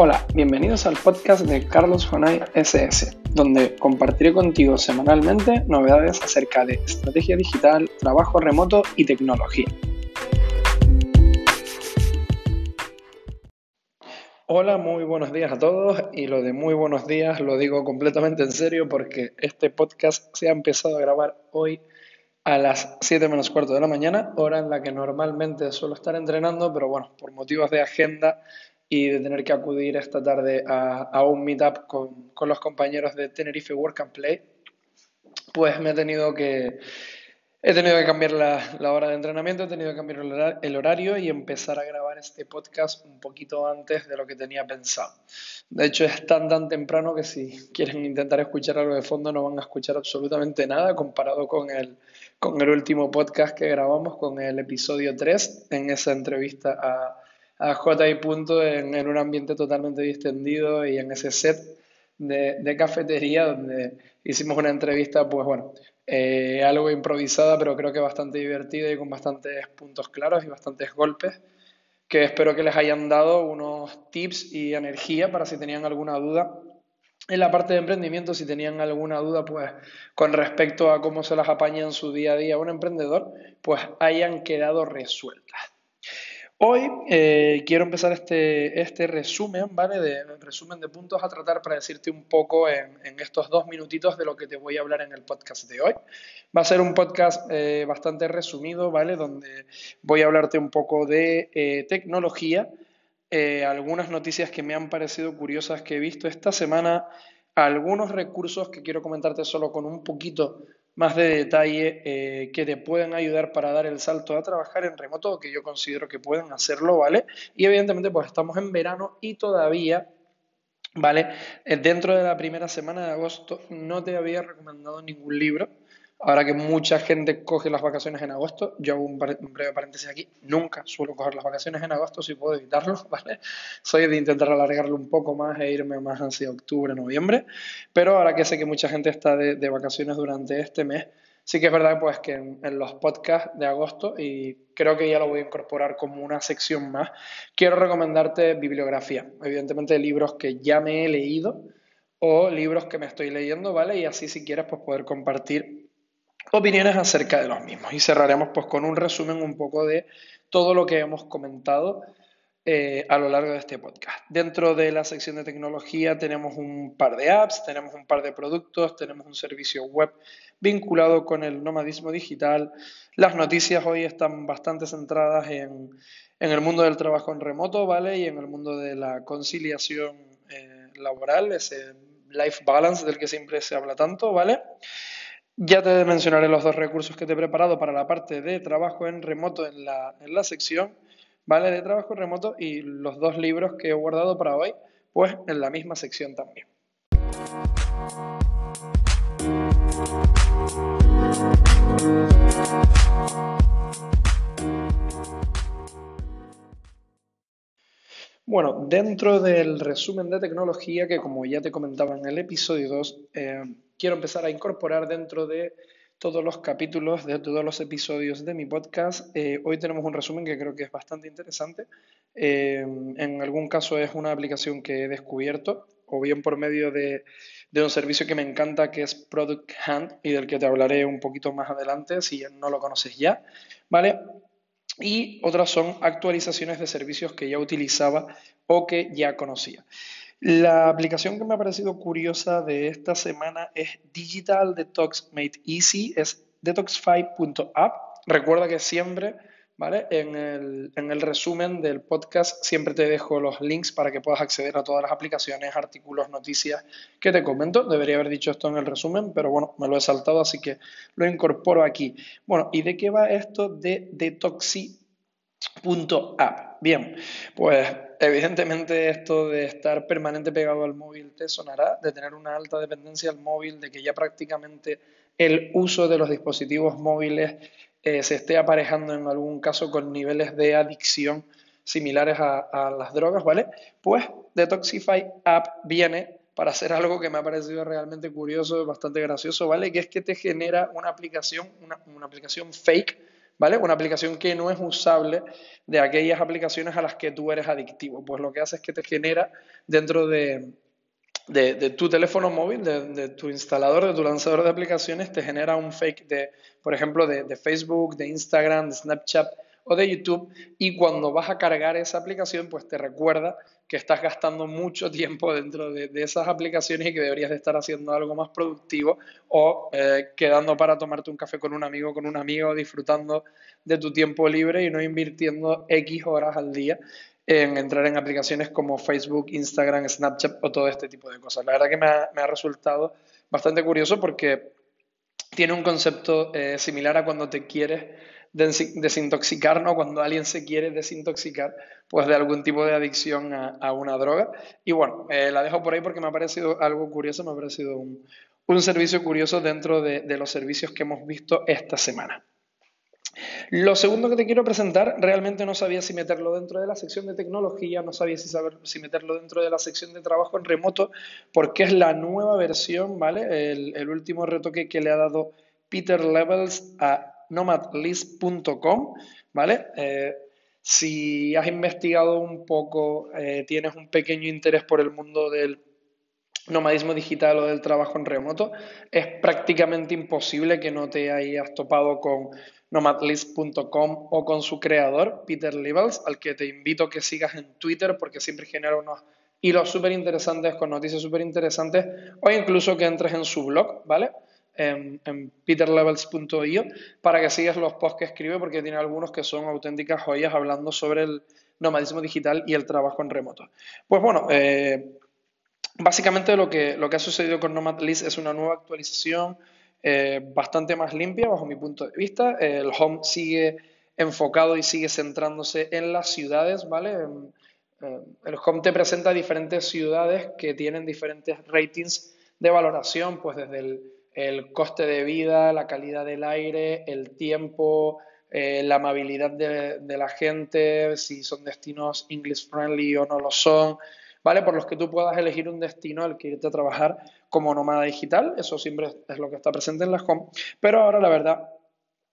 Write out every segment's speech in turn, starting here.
Hola, bienvenidos al podcast de Carlos Jonay SS, donde compartiré contigo semanalmente novedades acerca de estrategia digital, trabajo remoto y tecnología. Hola, muy buenos días a todos y lo de muy buenos días lo digo completamente en serio porque este podcast se ha empezado a grabar hoy a las 7 menos cuarto de la mañana, hora en la que normalmente suelo estar entrenando, pero bueno, por motivos de agenda y de tener que acudir esta tarde a, un meetup con, con, los compañeros de Tenerife Work and Play, pues me he tenido que, he tenido que cambiar la, la hora de entrenamiento, he tenido que cambiar el horario y empezar a grabar este podcast un poquito antes de lo que tenía pensado. De hecho, es tan tan temprano que si quieren intentar escuchar algo de fondo no van a escuchar absolutamente nada comparado con el, con el último podcast que grabamos, con el episodio 3, en esa entrevista a a J y Punto en, un ambiente totalmente distendido y en ese set de, de cafetería donde hicimos una entrevista, pues bueno, eh, algo improvisada, pero creo que bastante divertida y con bastantes puntos claros y bastantes golpes, que espero que les hayan dado unos tips y energía para si tenían alguna duda en la parte de emprendimiento, si tenían alguna duda, pues con respecto a cómo se las apaña en su día a día un emprendedor, pues hayan quedado resueltas. Hoy eh, quiero empezar este, este resumen, ¿vale? De, resumen de puntos a tratar para decirte un poco en, estos dos minutitos de lo que te voy a hablar en el podcast de hoy. Va a ser un podcast eh, bastante resumido, ¿vale? Donde voy a hablarte un poco de eh, tecnología, algunas noticias que me han parecido curiosas que he visto esta semana, algunos recursos que quiero comentarte solo con un poquito más de detalle eh, que te pueden ayudar para dar el salto a trabajar en remoto, que yo considero que pueden hacerlo, ¿vale? Y evidentemente pues estamos en verano y todavía, ¿vale? Eh, dentro de la primera semana de agosto no te había recomendado ningún libro Ahora que mucha gente coge las vacaciones en agosto, yo hago un, breve paréntesis aquí, nunca suelo coger las vacaciones en agosto si puedo evitarlo, ¿vale? Soy de intentar alargarlo un poco más e irme más hacia octubre, noviembre, pero ahora que sé que mucha gente está de, vacaciones durante este mes, sí que es verdad pues que en, en, los podcasts de agosto, y creo que ya lo voy a incorporar como una sección más, quiero recomendarte bibliografía, evidentemente libros que ya me he leído o libros que me estoy leyendo, ¿vale? Y así si quieres pues poder compartir opiniones acerca de los mismos. Y cerraremos pues con un resumen un poco de todo lo que hemos comentado eh, a lo largo de este podcast. Dentro de la sección de tecnología tenemos un par de apps, tenemos un par de productos, tenemos un servicio web vinculado con el nomadismo digital. Las noticias hoy están bastante centradas en, el mundo del trabajo en remoto, ¿vale? Y en el mundo de la conciliación eh, laboral, ese life balance del que siempre se habla tanto, ¿vale? Ya te mencionaré los dos recursos que te he preparado para la parte de trabajo en remoto en la, en la sección, ¿vale? De trabajo en remoto y los dos libros que he guardado para hoy, pues en la misma sección también. Bueno, dentro del resumen de tecnología, que como ya te comentaba en el episodio 2, quiero empezar a incorporar dentro de todos los capítulos, de todos los episodios de mi podcast. Eh, hoy tenemos un resumen que creo que es bastante interesante. Eh, en algún caso es una aplicación que he descubierto, o bien por medio de, de, un servicio que me encanta, que es Product Hunt, y del que te hablaré un poquito más adelante si no lo conoces ya. ¿Vale? Y otras son actualizaciones de servicios que ya utilizaba o que ya conocía. La aplicación que me ha parecido curiosa de esta semana es Digital Detox Made Easy, es detoxify.app. Recuerda que siempre, ¿vale? En el, en el resumen del podcast siempre te dejo los links para que puedas acceder a todas las aplicaciones, artículos, noticias que te comento. Debería haber dicho esto en el resumen, pero bueno, me lo he saltado, así que lo incorporo aquí. Bueno, ¿y de qué va esto de detoxi.app? Bien, pues evidentemente esto de estar permanente pegado al móvil te sonará, de tener una alta dependencia al móvil, de que ya prácticamente el uso de los dispositivos móviles eh, se esté aparejando en algún caso con niveles de adicción similares a, las drogas, ¿vale? Pues Detoxify App viene para hacer algo que me ha parecido realmente curioso, bastante gracioso, ¿vale? Que es que te genera una aplicación, una aplicación fake ¿vale? Una aplicación que no es usable de aquellas aplicaciones a las que tú eres adictivo. Pues lo que hace es que te genera dentro de, de, tu teléfono móvil, de, tu instalador, de tu lanzador de aplicaciones, te genera un fake de, por ejemplo, de, Facebook, de Instagram, de Snapchat o de YouTube. Y cuando vas a cargar esa aplicación, pues te recuerda que estás gastando mucho tiempo dentro de, esas aplicaciones y que deberías de estar haciendo algo más productivo o eh, quedando para tomarte un café con un amigo, con un amigo, disfrutando de tu tiempo libre y no invirtiendo X horas al día en entrar en aplicaciones como Facebook, Instagram, Snapchat o todo este tipo de cosas. La verdad que me ha, resultado bastante curioso porque tiene un concepto eh, similar a cuando te quieres desintoxicar, ¿no? Cuando alguien se quiere desintoxicar, pues de algún tipo de adicción a, una droga. Y bueno, eh, la dejo por ahí porque me ha parecido algo curioso, me ha parecido un, servicio curioso dentro de los servicios que hemos visto esta semana. Lo segundo que te quiero presentar, realmente no sabía si meterlo dentro de la sección de tecnología, no sabía si, meterlo dentro de la sección de trabajo en remoto, porque es la nueva versión, ¿vale? El, último retoque que le ha dado Peter Levels a nomadlist.com, ¿vale? Eh, si has investigado un poco, eh, tienes un pequeño interés por el mundo del nomadismo digital o del trabajo en remoto, es prácticamente imposible que no te hayas topado con nomadlist.com o con su creador, Peter Levels, al que te invito a que sigas en Twitter porque siempre genera unos hilos súper interesantes con noticias súper interesantes o incluso que entres en su blog, ¿vale? En, en peterlevels.io para que sigas los posts que escribe porque tiene algunos que son auténticas joyas hablando sobre el nomadismo digital y el trabajo en remoto. Pues bueno, eh, básicamente lo que, ha sucedido con Nomadlist es una nueva actualización eh, bastante más limpia bajo mi punto de vista. El home sigue enfocado y sigue centrándose en las ciudades, ¿vale? el home te presenta diferentes ciudades que tienen diferentes ratings de valoración, pues desde el, coste de vida, la calidad del aire, el tiempo, eh, la amabilidad de, la gente, si son destinos English friendly o no lo son, ¿vale? Por los que tú puedas elegir un destino al que irte a trabajar como nómada digital, eso siempre es lo que está presente en la home, pero ahora la verdad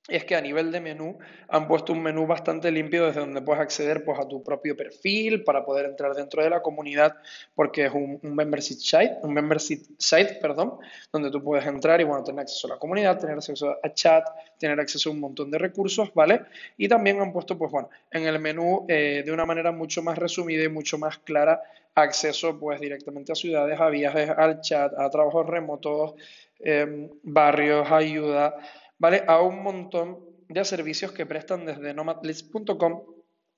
es que a nivel de menú han puesto un menú bastante limpio desde donde puedes acceder pues, a tu propio perfil para poder entrar dentro de la comunidad porque es un, membership site, un membership site, perdón, donde tú puedes entrar y bueno, tener acceso a la comunidad, tener acceso a chat, tener acceso a un montón de recursos, ¿vale? Y también han puesto pues bueno, en el menú eh, de una manera mucho más resumida y mucho más clara acceso pues directamente a ciudades, a viajes, al chat, a trabajos remotos, em, barrios, ayuda, ¿vale? A un montón de servicios que prestan desde nomadlist.com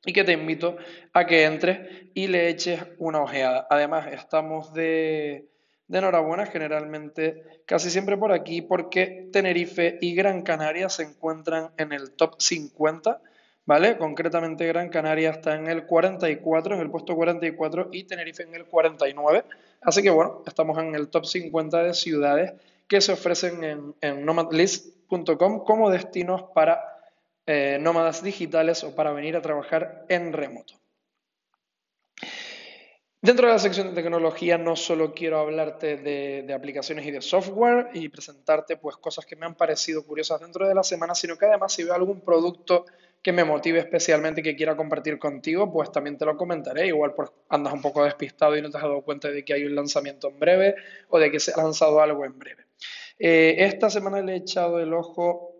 y que te invito a que entres y le eches una ojeada. Además, estamos de, de enhorabuena generalmente casi siempre por aquí porque Tenerife y Gran Canaria se encuentran en el top 50 ¿vale? Concretamente Gran Canaria está en el 44, en el puesto 44 y Tenerife en el 49. Así que bueno, estamos en el top 50 de ciudades que se ofrecen en, nomadlist.com como destinos para eh, nómadas digitales o para venir a trabajar en remoto. Dentro de la sección de tecnología no solo quiero hablarte de, aplicaciones y de software y presentarte pues cosas que me han parecido curiosas dentro de la semana, sino que además si veo algún producto que me motive especialmente y que quiera compartir contigo, pues también te lo comentaré. Igual pues andas un poco despistado y no te has dado cuenta de que hay un lanzamiento en breve o de que se ha lanzado algo en breve. Eh, esta semana le he echado el ojo,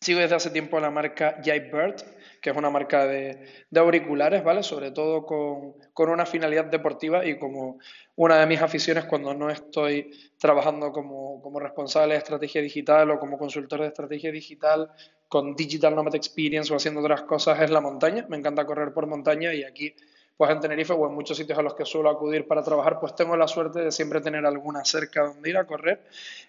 sigo desde hace tiempo a la marca Jaybird, que es una marca de, auriculares, ¿vale? Sobre todo con, una finalidad deportiva y como una de mis aficiones cuando no estoy trabajando como responsable de estrategia digital o como consultor de estrategia digital con Digital Nomad Experience o haciendo otras cosas es la montaña. Me encanta correr por montaña y aquí pues en Tenerife o en muchos sitios a los que suelo acudir para trabajar, pues tengo la suerte de siempre tener alguna cerca donde ir a correr.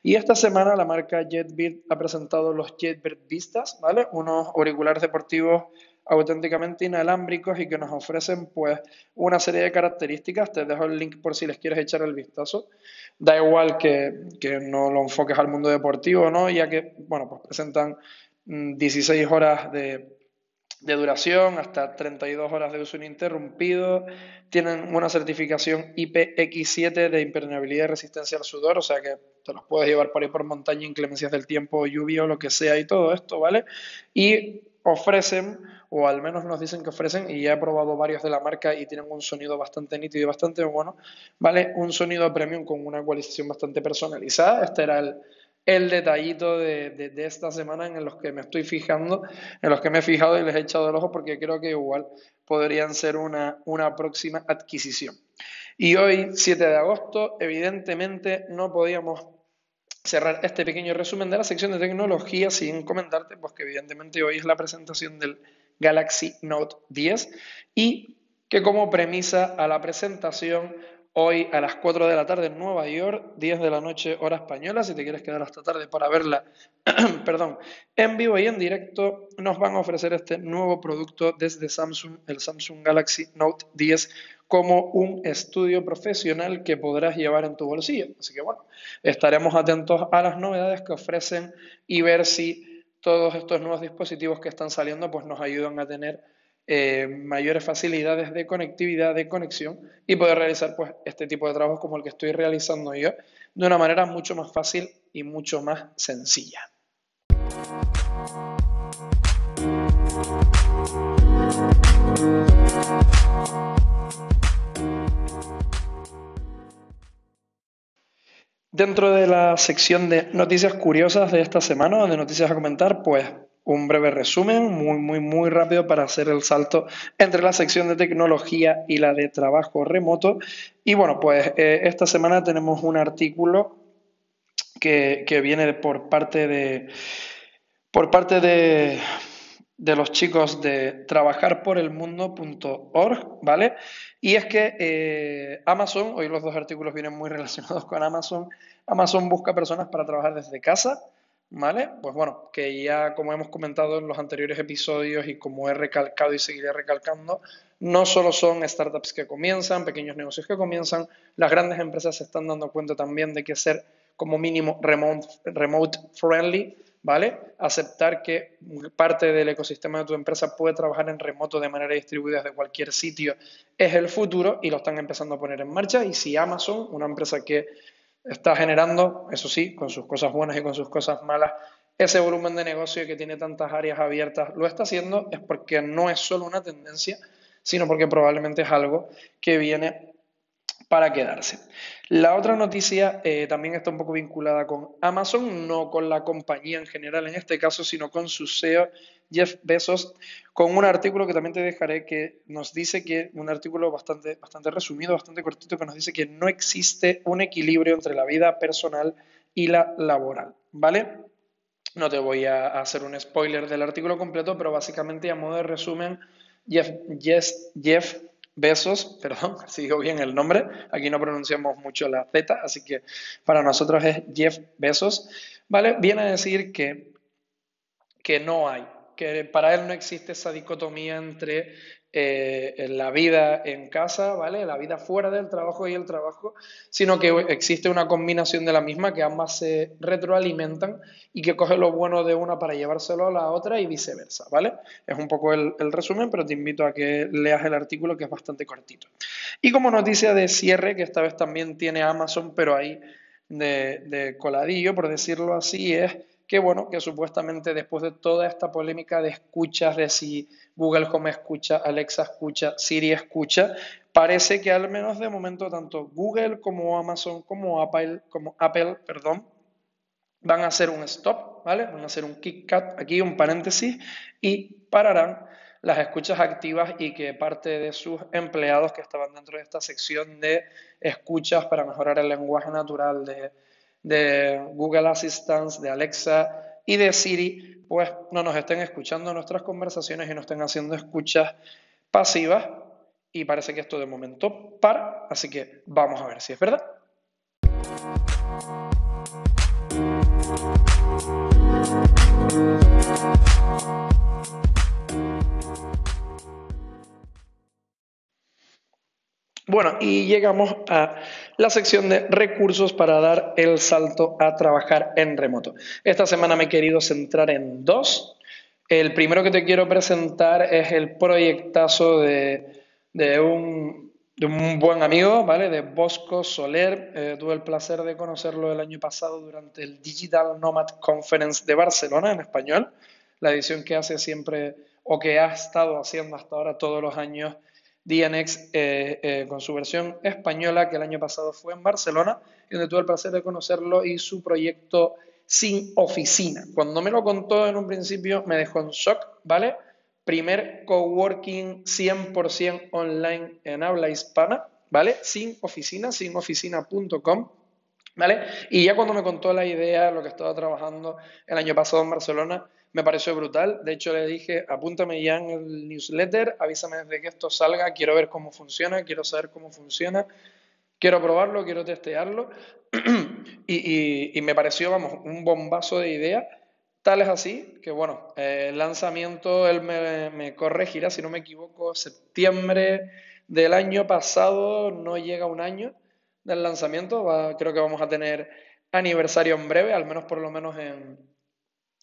Y esta semana la marca JetBeat ha presentado los JetBeat Vistas, ¿vale? Unos auriculares deportivos auténticamente inalámbricos y que nos ofrecen pues una serie de características. Te dejo el link por si les quieres echar el vistazo. Da igual que, que no lo enfoques al mundo deportivo, ¿no? Ya que, bueno, pues presentan 16 mm, horas de, de duración, hasta 32 horas de uso ininterrumpido. Tienen una certificación IPX7 de impermeabilidad y resistencia al sudor, o sea que te los puedes llevar por ahí por montaña, inclemencias del tiempo, lluvia o lo que sea y todo esto, ¿vale? Y ofrecen, o al menos nos dicen que ofrecen, y ya he probado varios de la marca y tienen un sonido bastante nítido y bastante bueno, ¿vale? Un sonido premium con una ecualización bastante personalizada. Este era el, el detallito de, esta semana en los que me estoy fijando, en los que me he fijado y les he echado el ojo porque creo que igual podrían ser una, una próxima adquisición. Y hoy, 7 de agosto, evidentemente no podíamos cerrar este pequeño resumen de la sección de tecnología sin comentarte, pues que evidentemente hoy es la presentación del Galaxy Note 10 y que como premisa a la presentación hoy a las 4 de la tarde en Nueva York, 10 de la noche hora española, si te quieres quedar hasta tarde para verla, perdón, en vivo y en directo, nos van a ofrecer este nuevo producto desde Samsung, el Samsung Galaxy Note 10, como un estudio profesional que podrás llevar en tu bolsillo. Así que bueno, estaremos atentos a las novedades que ofrecen y ver si todos estos nuevos dispositivos que están saliendo pues nos ayudan a tener eh, mayores facilidades de conectividad, de conexión y poder realizar pues, este tipo de trabajos como el que estoy realizando yo de una manera mucho más fácil y mucho más sencilla. Dentro de la sección de noticias curiosas de esta semana de noticias a comentar, pues un breve resumen, muy, muy, muy rápido para hacer el salto entre la sección de tecnología y la de trabajo remoto. Y bueno, pues eh, esta semana tenemos un artículo que, viene por parte de, por parte de, de los chicos de trabajarporelmundo.org, ¿vale? Y es que eh, Amazon, hoy los dos artículos vienen muy relacionados con Amazon, Amazon busca personas para trabajar desde casa ¿Vale? Pues bueno, que ya como hemos comentado en los anteriores episodios y como he recalcado y seguiré recalcando, no solo son startups que comienzan, pequeños negocios que comienzan, las grandes empresas se están dando cuenta también de que ser como mínimo remote, remote friendly, ¿vale? Aceptar que parte del ecosistema de tu empresa puede trabajar en remoto de manera distribuida desde cualquier sitio es el futuro y lo están empezando a poner en marcha. Y si Amazon, una empresa que está generando, eso sí, con sus cosas buenas y con sus cosas malas, ese volumen de negocio que tiene tantas áreas abiertas, lo está haciendo es porque no es solo una tendencia, sino porque probablemente es algo que viene para quedarse. La otra noticia eh, también está un poco vinculada con Amazon, no con la compañía en general en este caso, sino con su CEO Jeff Bezos, con un artículo que también te dejaré que nos dice que, un artículo bastante, bastante resumido, bastante cortito, que nos dice que no existe un equilibrio entre la vida personal y la laboral, ¿vale? No te voy a hacer un spoiler del artículo completo, pero básicamente a modo de resumen, Jeff, Jeff, Jeff Besos, perdón, si digo bien el nombre, aquí no pronunciamos mucho la Z, así que para nosotros es Jeff Besos, ¿vale? Viene a decir que, que no hay, que para él no existe esa dicotomía entre eh, la vida en casa, ¿vale? La vida fuera del trabajo y el trabajo, sino que existe una combinación de la misma que ambas se retroalimentan y que coge lo bueno de una para llevárselo a la otra y viceversa, ¿vale? Es un poco el, resumen, pero te invito a que leas el artículo que es bastante cortito. Y como noticia de cierre, que esta vez también tiene Amazon, pero ahí de, de coladillo, por decirlo así, es que bueno, que supuestamente después de toda esta polémica de escuchas, de si Google Home escucha, Alexa escucha, Siri escucha, parece que al menos de momento tanto Google como Amazon como Apple, como Apple, perdón, van a hacer un stop, ¿vale? Van a hacer un kick cut, aquí un paréntesis, y pararán las escuchas activas y que parte de sus empleados que estaban dentro de esta sección de escuchas para mejorar el lenguaje natural de de Google Assistant, de Alexa y de Siri, pues no nos estén escuchando nuestras conversaciones y no estén haciendo escuchas pasivas. Y parece que esto de momento para, así que vamos a ver si es verdad. Bueno, y llegamos a la sección de recursos para dar el salto a trabajar en remoto. Esta semana me he querido centrar en dos. El primero que te quiero presentar es el proyectazo de, un, buen amigo, ¿vale? De Bosco Soler. Eh, tuve el placer de conocerlo el año pasado durante el Digital Nomad Conference de Barcelona en español. la edición que hace siempre o que ha estado haciendo hasta ahora todos los años DNX eh, eh, con su versión española, que el año pasado fue en Barcelona, donde tuve el placer de conocerlo y su proyecto sin oficina. Cuando me lo contó en un principio me dejó en shock, ¿vale? Primer coworking 100% online en habla hispana, ¿vale? Sin oficina, sin oficina.com. ¿Vale? Y ya cuando me contó la idea, lo que estaba trabajando el año pasado en Barcelona, me pareció brutal. De hecho, le dije, apúntame ya en el newsletter, avísame desde que esto salga, quiero ver cómo funciona, quiero saber cómo funciona, quiero probarlo, quiero testearlo. y, me pareció, vamos, un bombazo de idea. Tal es así que, bueno, el lanzamiento, él me, me corregirá, si no me equivoco, septiembre del año pasado, no llega un año del lanzamiento. creo que vamos a tener aniversario en breve, al menos por lo menos en,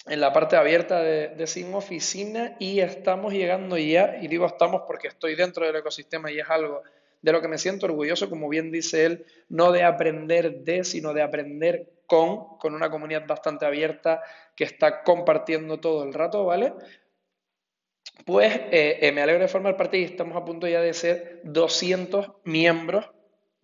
en la parte abierta de, de Sin Oficina y estamos llegando ya, y digo estamos porque estoy dentro del ecosistema y es algo de lo que me siento orgulloso, como bien dice él, no de aprender de, sino de aprender con, con una comunidad bastante abierta que está compartiendo todo el rato, ¿vale? Pues eh, eh, me alegro de formar parte y estamos a punto ya de ser 200 miembros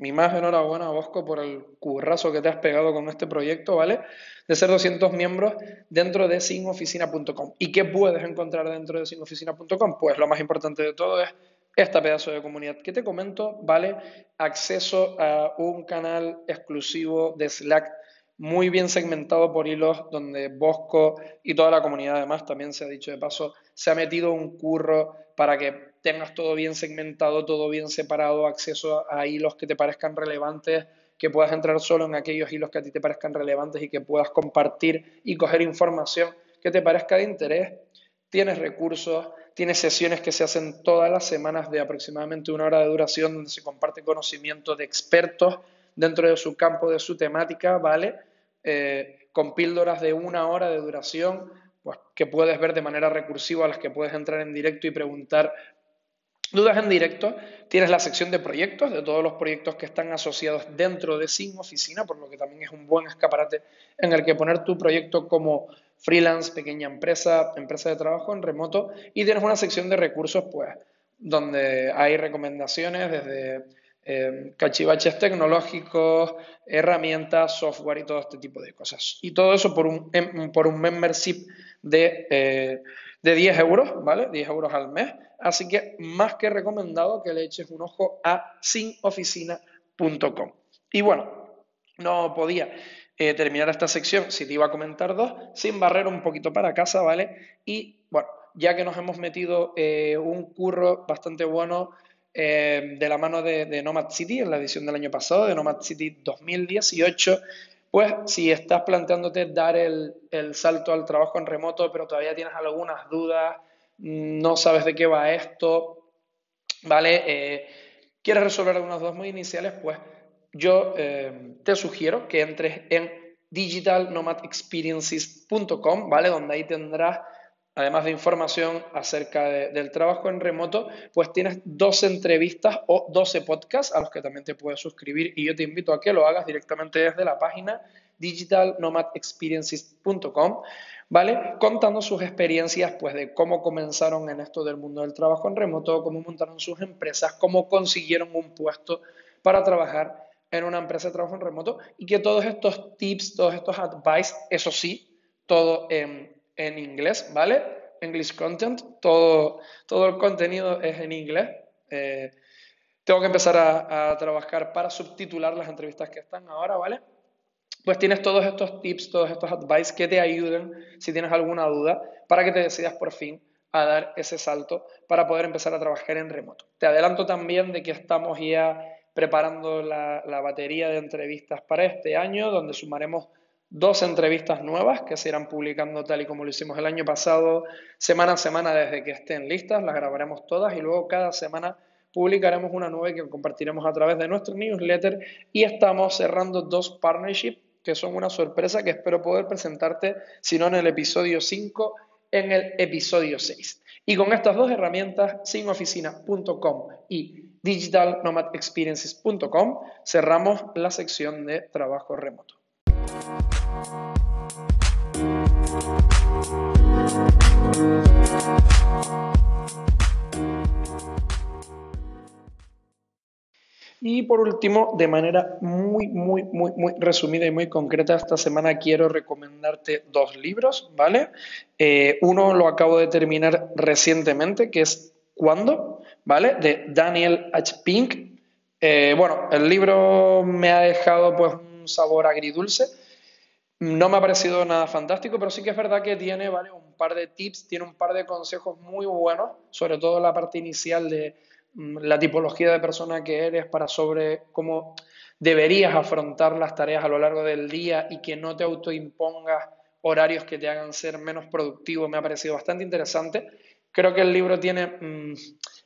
mi más enhorabuena, Bosco, por el currazo que te has pegado con este proyecto, ¿vale? De ser 200 miembros dentro de sinoficina.com. ¿Y qué puedes encontrar dentro de sinoficina.com? Pues lo más importante de todo es esta pedazo de comunidad que te comento, ¿vale? Acceso a un canal exclusivo de Slack muy bien segmentado por hilos, donde Bosco y toda la comunidad, además, también se ha dicho de paso, se ha metido un curro para que tengas todo bien segmentado, todo bien separado, acceso a hilos que te parezcan relevantes, que puedas entrar solo en aquellos hilos que a ti te parezcan relevantes y que puedas compartir y coger información que te parezca de interés. Tienes recursos, tienes sesiones que se hacen todas las semanas de aproximadamente una hora de duración donde se comparte conocimiento de expertos dentro de su campo, de su temática, ¿vale? Eh, con píldoras de una hora de duración, pues, que puedes ver de manera recursiva, a las que puedes entrar en directo y preguntar Dudas en directo, tienes la sección de proyectos, de todos los proyectos que están asociados dentro de Sin Oficina, por lo que también es un buen escaparate en el que poner tu proyecto como freelance, pequeña empresa, empresa de trabajo en remoto, y tienes una sección de recursos, pues, donde hay recomendaciones desde eh, cachivaches tecnológicos, herramientas, software y todo este tipo de cosas. Y todo eso por un, por un membership de, eh, de 10 euros, ¿vale? 10 euros al mes Así que más que recomendado que le eches un ojo a sinoficina.com. Y bueno, no podía eh, terminar esta sección si te iba a comentar dos, sin barrer un poquito para casa, ¿vale? Y bueno, ya que nos hemos metido eh, un curro bastante bueno de la mano de, Nomad City en la edición del año pasado, de Nomad City 2018, pues si estás planteándote dar el, el salto al trabajo en remoto, pero todavía tienes algunas dudas, no sabes de qué va esto, ¿vale? Eh, quieres resolver algunas dudas muy iniciales, pues yo eh, te sugiero que entres en digitalnomadexperiences.com, ¿vale? Donde ahí tendrás, además de información acerca del trabajo en remoto, pues tienes 12 entrevistas o 12 podcasts a los que también te puedes suscribir y yo te invito a que lo hagas directamente desde la página digitalnomadexperiences.com ¿vale? Contando sus experiencias, pues, de cómo comenzaron en esto del mundo del trabajo en remoto, cómo montaron sus empresas, cómo consiguieron un puesto para trabajar en una empresa de trabajo en remoto y que todos estos tips, todos estos advice, eso sí, todo en, inglés, ¿vale? English content, todo, todo el contenido es en inglés. Eh, tengo que empezar a trabajar para subtitular las entrevistas que están ahora, ¿vale? pues tienes todos estos tips, todos estos advice que te ayuden si tienes alguna duda para que te decidas por fin a dar ese salto para poder empezar a trabajar en remoto. Te adelanto también de que estamos ya preparando la, batería de entrevistas para este año, donde sumaremos dos entrevistas nuevas que se irán publicando tal y como lo hicimos el año pasado, semana a semana desde que estén listas, las grabaremos todas y luego cada semana publicaremos una nueva que compartiremos a través de nuestro newsletter y estamos cerrando dos partnerships que son una sorpresa que espero poder presentarte, si no en el episodio 5, en el episodio 6. Y con estas dos herramientas, sinoficina.com y digitalnomadexperiences.com, cerramos la sección de trabajo remoto. Y por último, de manera muy, muy, muy, muy resumida y muy concreta, esta semana quiero recomendarte dos libros, ¿vale? Eh, uno lo acabo de terminar recientemente, que es ¿Cuándo? ¿Vale? De Daniel H. Pink. Eh, bueno, el libro me ha dejado pues un sabor agridulce. No me ha parecido nada fantástico, pero sí que es verdad que tiene ¿vale? un par de tips, tiene un par de consejos muy buenos, sobre todo la parte inicial de Mm, la tipología de persona que eres para sobre cómo deberías afrontar las tareas a lo largo del día y que no te autoimpongas horarios que te hagan ser menos productivo, me ha parecido bastante interesante. Creo que el libro tiene mm,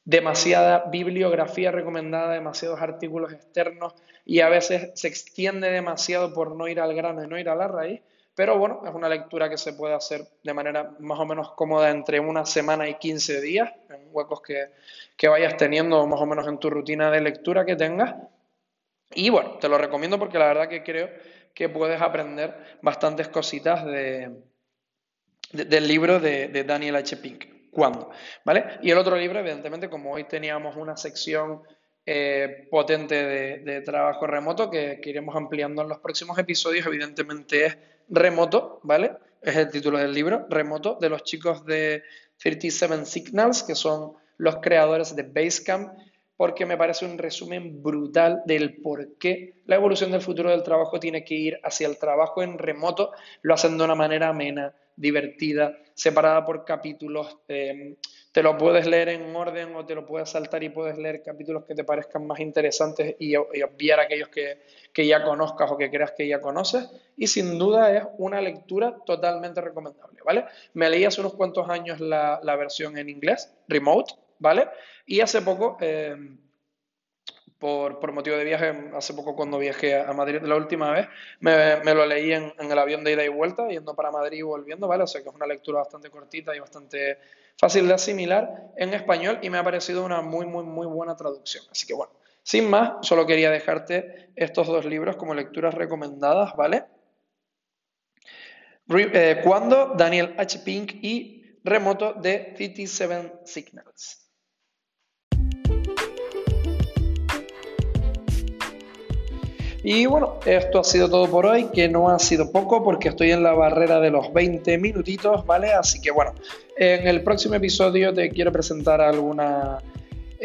demasiada bibliografía recomendada, demasiados artículos externos y a veces se extiende demasiado por no ir al grano y no ir a la raíz. Pero bueno, es una lectura que se puede hacer de manera más o menos cómoda entre una semana y 15 días, en huecos que, que vayas teniendo más o menos en tu rutina de lectura que tengas. Y bueno, te lo recomiendo porque la verdad que creo que puedes aprender bastantes cositas de, del libro de, de, Daniel H. Pink. ¿Cuándo? ¿Vale? Y el otro libro, evidentemente, como hoy teníamos una sección eh, potente de, trabajo remoto que, que iremos ampliando en los próximos episodios, evidentemente es Remoto, ¿vale? Es el título del libro, Remoto, de los chicos de 37 Signals, que son los creadores de Basecamp, porque me parece un resumen brutal del por qué la evolución del futuro del trabajo tiene que ir hacia el trabajo en remoto, lo hacen de una manera amena, divertida, separada por capítulos. Eh, te lo puedes leer en orden o te lo puedes saltar y puedes leer capítulos que te parezcan más interesantes y, obviar aquellos que, ya conozcas o que creas que ya conoces. Y sin duda es una lectura totalmente recomendable, ¿vale? Me leí hace unos cuantos años la, la versión en inglés, Remote, ¿vale? Y hace poco, eh, por, por, motivo de viaje, hace poco cuando viajé a Madrid la última vez, me, me lo leí en, en, el avión de ida y vuelta, yendo para Madrid y volviendo, ¿vale? O sea que es una lectura bastante cortita y bastante fácil de asimilar en español y me ha parecido una muy, muy, muy buena traducción. Así que bueno, sin más, solo quería dejarte estos dos libros como lecturas recomendadas, ¿vale? Eh, cuando Daniel H. Pink y Remoto de 57 Signals. Y bueno, esto ha sido todo por hoy, que no ha sido poco porque estoy en la barrera de los 20 minutitos, ¿vale? Así que bueno, en el próximo episodio te quiero presentar alguna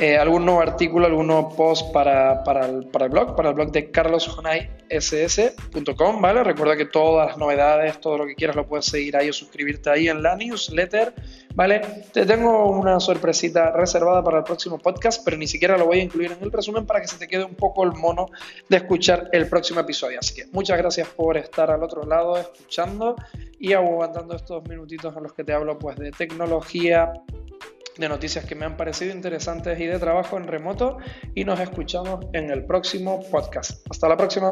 eh, algún nuevo artículo, algún nuevo post para, para, el, para el blog, para el blog de carlosjonayss.com, ¿vale? Recuerda que todas las novedades, todo lo que quieras lo puedes seguir ahí o suscribirte ahí en la newsletter, ¿vale? Te tengo una sorpresita reservada para el próximo podcast, pero ni siquiera lo voy a incluir en el resumen para que se te quede un poco el mono de escuchar el próximo episodio. Así que muchas gracias por estar al otro lado escuchando y aguantando estos minutitos en los que te hablo pues de tecnología, de noticias que me han parecido interesantes y de trabajo en remoto y nos escuchamos en el próximo podcast. Hasta la próxima.